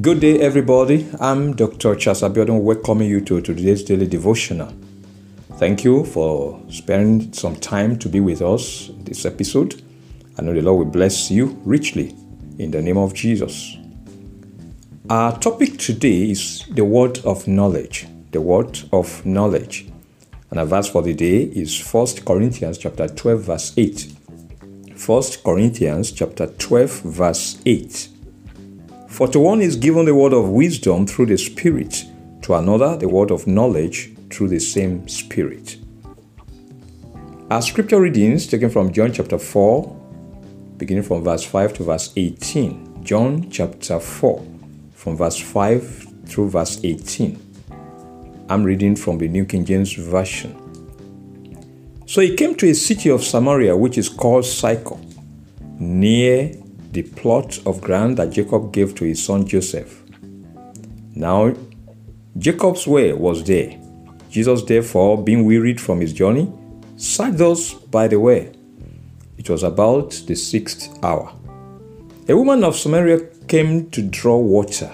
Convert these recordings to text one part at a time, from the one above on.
Good day, everybody. I'm Dr. Charles Abiodun welcoming you to today's daily devotional. Thank you for sparing some time to be with us this episode. I know the Lord will bless you richly in the name of Jesus. Our topic today is the word of knowledge. The word of knowledge. And our verse for the day is 1 Corinthians chapter 12 verse 8. 1 Corinthians chapter 12 verse 8. For to one is given the word of wisdom through the Spirit, to another the word of knowledge through the same Spirit. Our scripture readings taken from John chapter 4, beginning from verse 5 to verse 18. John chapter 4, from verse 5 through verse 18. I'm reading from the New King James Version. So he came to a city of Samaria which is called Sychar, near the plot of ground that Jacob gave to his son Joseph. Now, Jacob's way was there. Jesus, therefore, being wearied from his journey, sat thus by the way. It was about the sixth hour. A woman of Samaria came to draw water.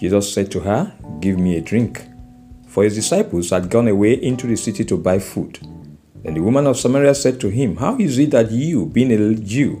Jesus said to her, Give me a drink for his disciples had gone away into the city to buy food. Then the woman of Samaria said to him, How is it that you, being a Jew,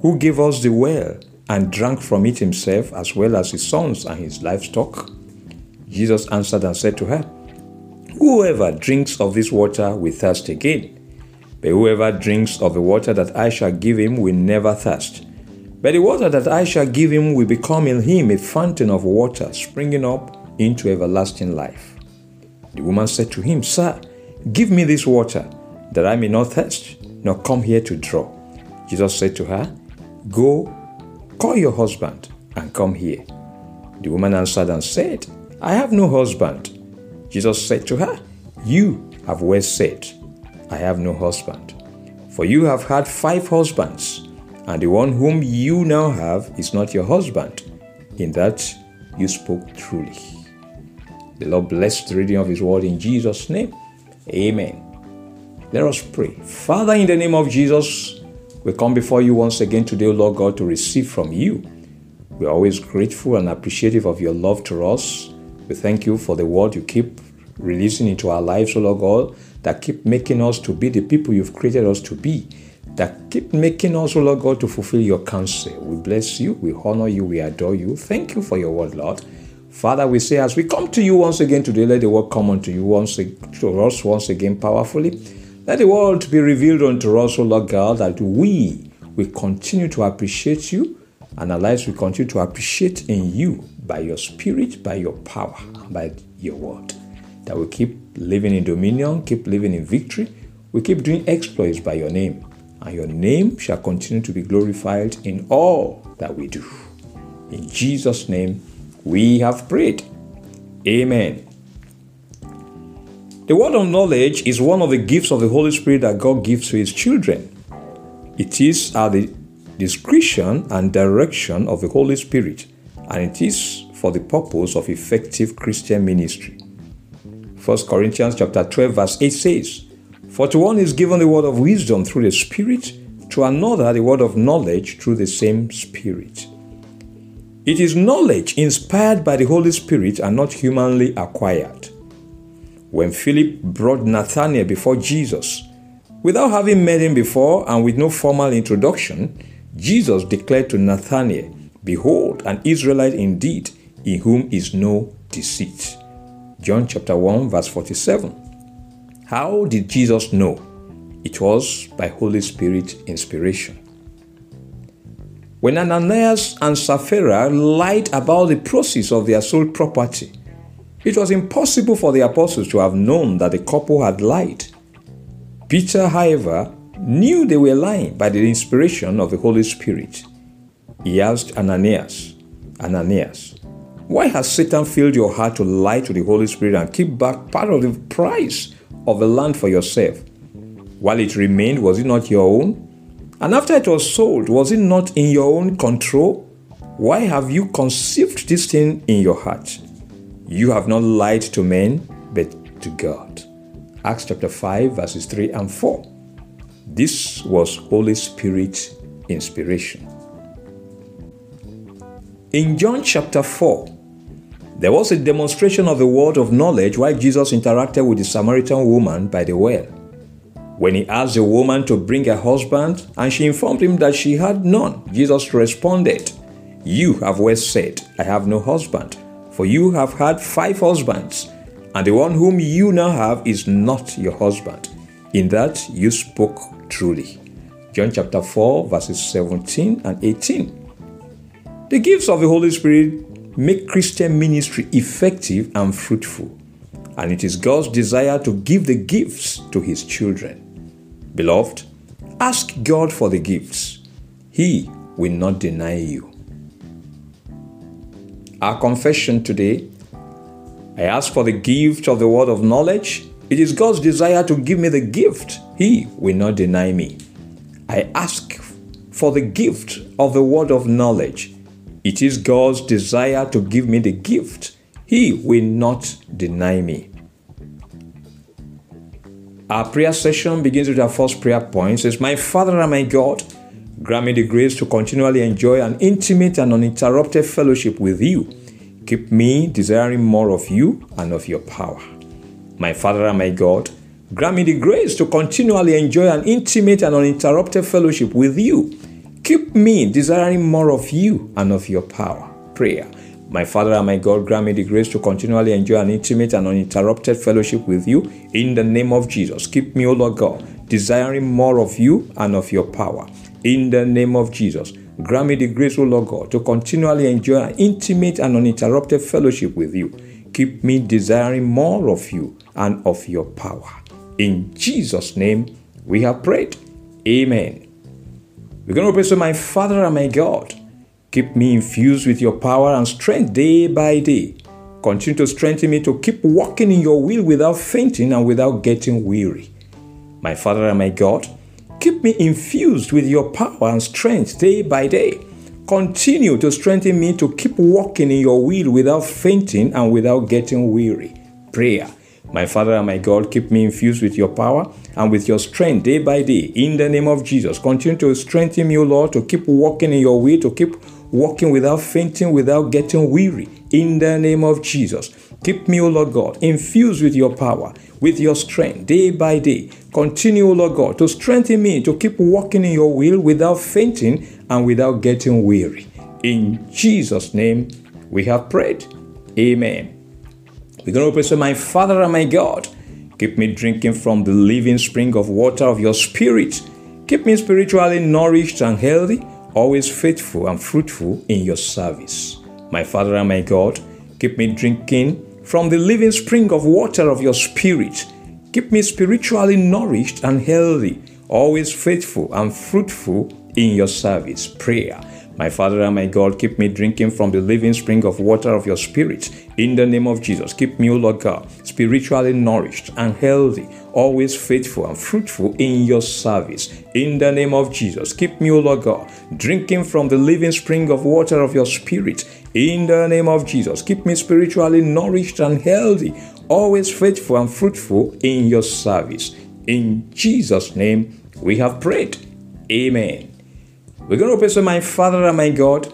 who gave us the well and drank from it himself, as well as his sons and his livestock? Jesus answered and said to her, Whoever drinks of this water will thirst again. But whoever drinks of the water that I shall give him will never thirst. But the water that I shall give him will become in him a fountain of water springing up into everlasting life. The woman said to him, Sir, Give me this water, that I may not thirst, nor come here to draw. Jesus said to her, Go, call your husband, and come here. The woman answered and said, I have no husband. Jesus said to her, You have well said, I have no husband. For you have had five husbands, and the one whom you now have is not your husband. In that you spoke truly. The Lord bless the reading of His word in Jesus' name. Amen. Let us pray. Father, in the name of Jesus, we come before you once again today, Lord God, to receive from you. We are always grateful and appreciative of your love to us. We thank you for the word you keep releasing into our lives, O Lord God, that keep making us to be the people you've created us to be, that keep making us, O Lord God, to fulfill your counsel. We bless you, we honor you, we adore you. Thank you for your word, Lord. Father, we say as we come to you once again today, let the word come unto you once to us once again powerfully. Let the world be revealed unto us, O Lord God, that we will continue to appreciate you and our lives will continue to appreciate in you by your spirit, by your power, by your word. That we keep living in dominion, keep living in victory, we keep doing exploits by your name, and your name shall continue to be glorified in all that we do. In Jesus' name, we have prayed. Amen. The word of knowledge is one of the gifts of the Holy Spirit that God gives to His children. It is at the discretion and direction of the Holy Spirit, and it is for the purpose of effective Christian ministry. 1 Corinthians chapter 12, verse 8 says, For to one is given the word of wisdom through the Spirit, to another the word of knowledge through the same Spirit. It is knowledge inspired by the Holy Spirit and not humanly acquired. When Philip brought Nathanael before Jesus, without having met him before and with no formal introduction, Jesus declared to Nathanael, Behold, an Israelite indeed, in whom is no deceit. John chapter 1, verse 47. How did Jesus know? It was by Holy Spirit inspiration. When Ananias and Sapphira lied about the process of their sold property, it was impossible for the apostles to have known that the couple had lied. Peter, however, knew they were lying by the inspiration of the Holy Spirit. He asked Ananias, Ananias, Why has Satan filled your heart to lie to the Holy Spirit and keep back part of the price of the land for yourself? While it remained, was it not your own? And after it was sold, was it not in your own control? Why have you conceived this thing in your heart? You have not lied to men, but to God. Acts chapter 5, verses 3 and 4. This was Holy Spirit inspiration. In John chapter 4, there was a demonstration of the word of knowledge while Jesus interacted with the Samaritan woman by the well. When he asked the woman to bring a husband and she informed him that she had none, Jesus responded, You have well said, I have no husband, for you have had five husbands, and the one whom you now have is not your husband. In that you spoke truly. John chapter 4, verses 17 and 18. The gifts of the Holy Spirit make Christian ministry effective and fruitful, and it is God's desire to give the gifts to His children. Beloved, ask God for the gifts. He will not deny you. Our confession today I ask for the gift of the word of knowledge. It is God's desire to give me the gift. He will not deny me. I ask for the gift of the word of knowledge. It is God's desire to give me the gift. He will not deny me. Our prayer session begins with our first prayer point. It says, My Father and my God, grant me the grace to continually enjoy an intimate and uninterrupted fellowship with you. Keep me desiring more of you and of your power. My Father and my God, grant me the grace to continually enjoy an intimate and uninterrupted fellowship with you. Keep me desiring more of you and of your power. Prayer. My Father and my God, grant me the grace to continually enjoy an intimate and uninterrupted fellowship with you in the name of Jesus. Keep me, O Lord God, desiring more of you and of your power in the name of Jesus. Grant me the grace, O Lord God, to continually enjoy an intimate and uninterrupted fellowship with you. Keep me desiring more of you and of your power. In Jesus' name we have prayed. Amen. We're going to pray to my Father and my God. Keep me infused with your power and strength day by day. Continue to strengthen me to keep walking in your will without fainting and without getting weary. My Father and my God, keep me infused with your power and strength day by day. Continue to strengthen me to keep walking in your will without fainting and without getting weary. Prayer. My Father and my God, keep me infused with your power and with your strength day by day. In the name of Jesus, continue to strengthen me, O Lord, to keep walking in your way, to keep walking without fainting, without getting weary. In the name of Jesus, keep me, O Lord God, infused with your power, with your strength day by day. Continue, O Lord God, to strengthen me to keep walking in your will without fainting and without getting weary. In Jesus' name, we have prayed. Amen. We're going to pray, say, My Father and my God, keep me drinking from the living spring of water of your spirit. Keep me spiritually nourished and healthy, always faithful and fruitful in your service. My Father and my God, keep me drinking from the living spring of water of your spirit. Keep me spiritually nourished and healthy, always faithful and fruitful in your service. Prayer. My Father and my God, keep me drinking from the living spring of water of your spirit. In the name of Jesus, keep me, O Lord God, spiritually nourished and healthy, always faithful and fruitful in your service. In the name of Jesus, keep me, O Lord God, drinking from the living spring of water of your spirit. In the name of Jesus, keep me spiritually nourished and healthy, always faithful and fruitful in your service. In Jesus' name, we have prayed. Amen. We're going to pray, so my Father and my God,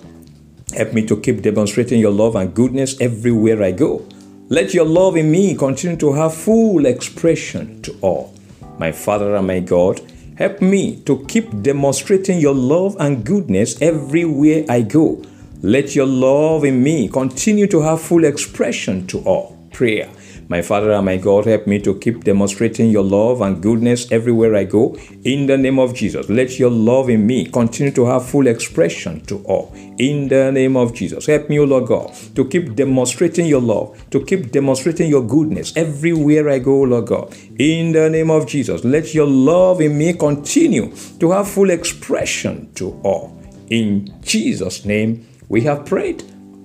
help me to keep demonstrating your love and goodness everywhere I go. Let your love in me continue to have full expression to all. My Father and my God, help me to keep demonstrating your love and goodness everywhere I go. Let your love in me continue to have full expression to all. Prayer. My Father and my God, help me to keep demonstrating your love and goodness everywhere I go. In the name of Jesus, let your love in me continue to have full expression to all. In the name of Jesus, help me, O Lord God, to keep demonstrating your love, to keep demonstrating your goodness everywhere I go, Lord God. In the name of Jesus, let your love in me continue to have full expression to all. In Jesus' name, we have prayed.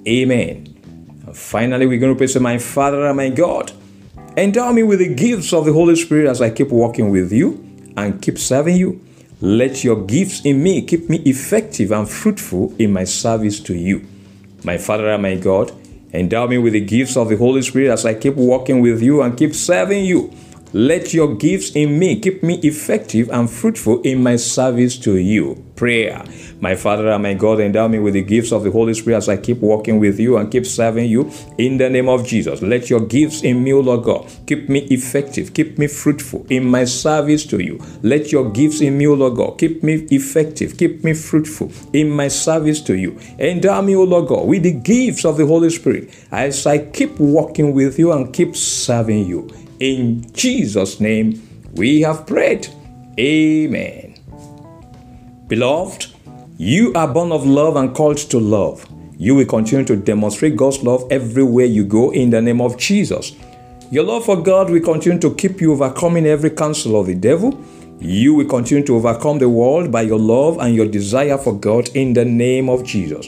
Amen. Finally, we're going to pray, say, My Father and my God, endow me with the gifts of the Holy Spirit as I keep walking with you and keep serving you. Let your gifts in me keep me effective and fruitful in my service to you. My Father and my God, endow me with the gifts of the Holy Spirit as I keep walking with you and keep serving you. Let your gifts in me keep me effective and fruitful in my service to you. Prayer. My Father and my God, endow me with the gifts of the Holy Spirit as I keep walking with you and keep serving you in the name of Jesus. Let your gifts in me, Lord God, keep me effective, keep me fruitful in my service to you. Let your gifts in me, Lord God, keep me effective, keep me fruitful in my service to you. Endow me, O Lord God, with the gifts of the Holy Spirit as I keep walking with you and keep serving you. In Jesus' name we have prayed. Amen. Beloved, you are born of love and called to love. You will continue to demonstrate God's love everywhere you go in the name of Jesus. Your love for God will continue to keep you overcoming every counsel of the devil. You will continue to overcome the world by your love and your desire for God in the name of Jesus.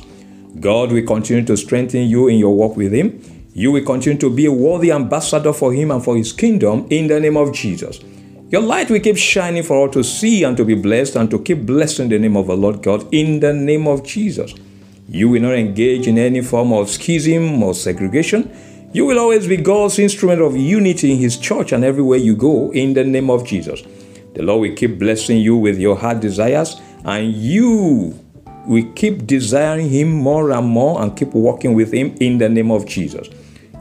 God will continue to strengthen you in your walk with Him. You will continue to be a worthy ambassador for Him and for His kingdom in the name of Jesus. Your light will keep shining for all to see and to be blessed and to keep blessing the name of the Lord God in the name of Jesus. You will not engage in any form of schism or segregation. You will always be God's instrument of unity in His church and everywhere you go in the name of Jesus. The Lord will keep blessing you with your heart desires, and you will keep desiring Him more and more and keep walking with Him in the name of Jesus.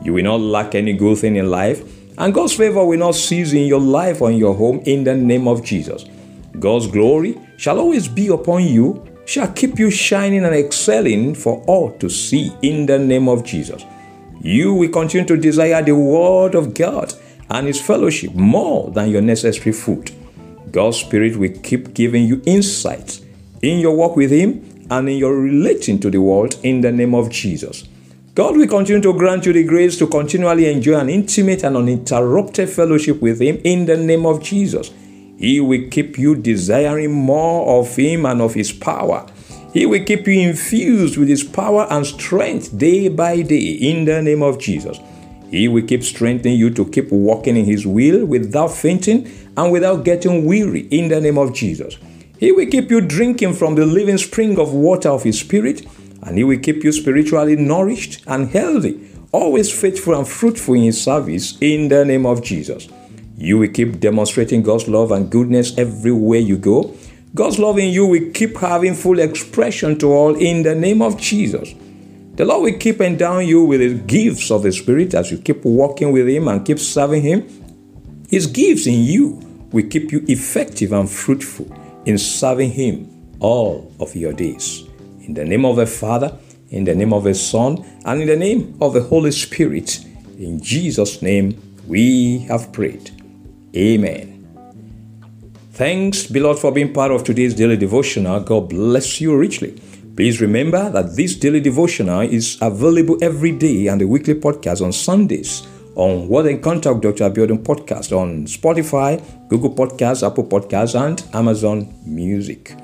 You will not lack any good thing in life and God's favor will not cease in your life or in your home in the name of Jesus. God's glory shall always be upon you, shall keep you shining and excelling for all to see in the name of Jesus. You will continue to desire the Word of God and His fellowship more than your necessary food. God's Spirit will keep giving you insight in your walk with Him and in your relating to the world in the name of Jesus. God will continue to grant you the grace to continually enjoy an intimate and uninterrupted fellowship with Him in the name of Jesus. He will keep you desiring more of Him and of His power. He will keep you infused with His power and strength day by day in the name of Jesus. He will keep strengthening you to keep walking in His will without fainting and without getting weary in the name of Jesus. He will keep you drinking from the living spring of water of His Spirit and He will keep you spiritually nourished and healthy, always faithful and fruitful in His service in the name of Jesus. You will keep demonstrating God's love and goodness everywhere you go. God's love in you will keep having full expression to all in the name of Jesus. The Lord will keep endowing you with His gifts of the Spirit as you keep walking with Him and keep serving Him. His gifts in you will keep you effective and fruitful in serving Him all of your days. In the name of the Father, in the name of the Son, and in the name of the Holy Spirit, in Jesus' name we have prayed. Amen. Thanks, beloved, for being part of today's daily devotional. God bless you richly. Please remember that this daily devotional is available every day and the weekly podcast on Sundays on What Encounter Contact Dr. Abiodun podcast on Spotify, Google Podcasts, Apple Podcasts, and Amazon Music.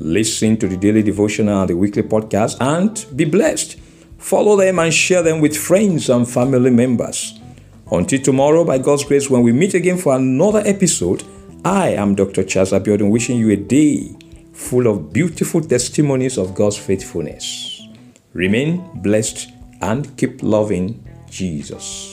Listen to the daily devotional and the weekly podcast and be blessed. Follow them and share them with friends and family members. Until tomorrow, by God's grace, when we meet again for another episode, I am Dr. Charles Abiodun wishing you a day full of beautiful testimonies of God's faithfulness. Remain blessed and keep loving Jesus.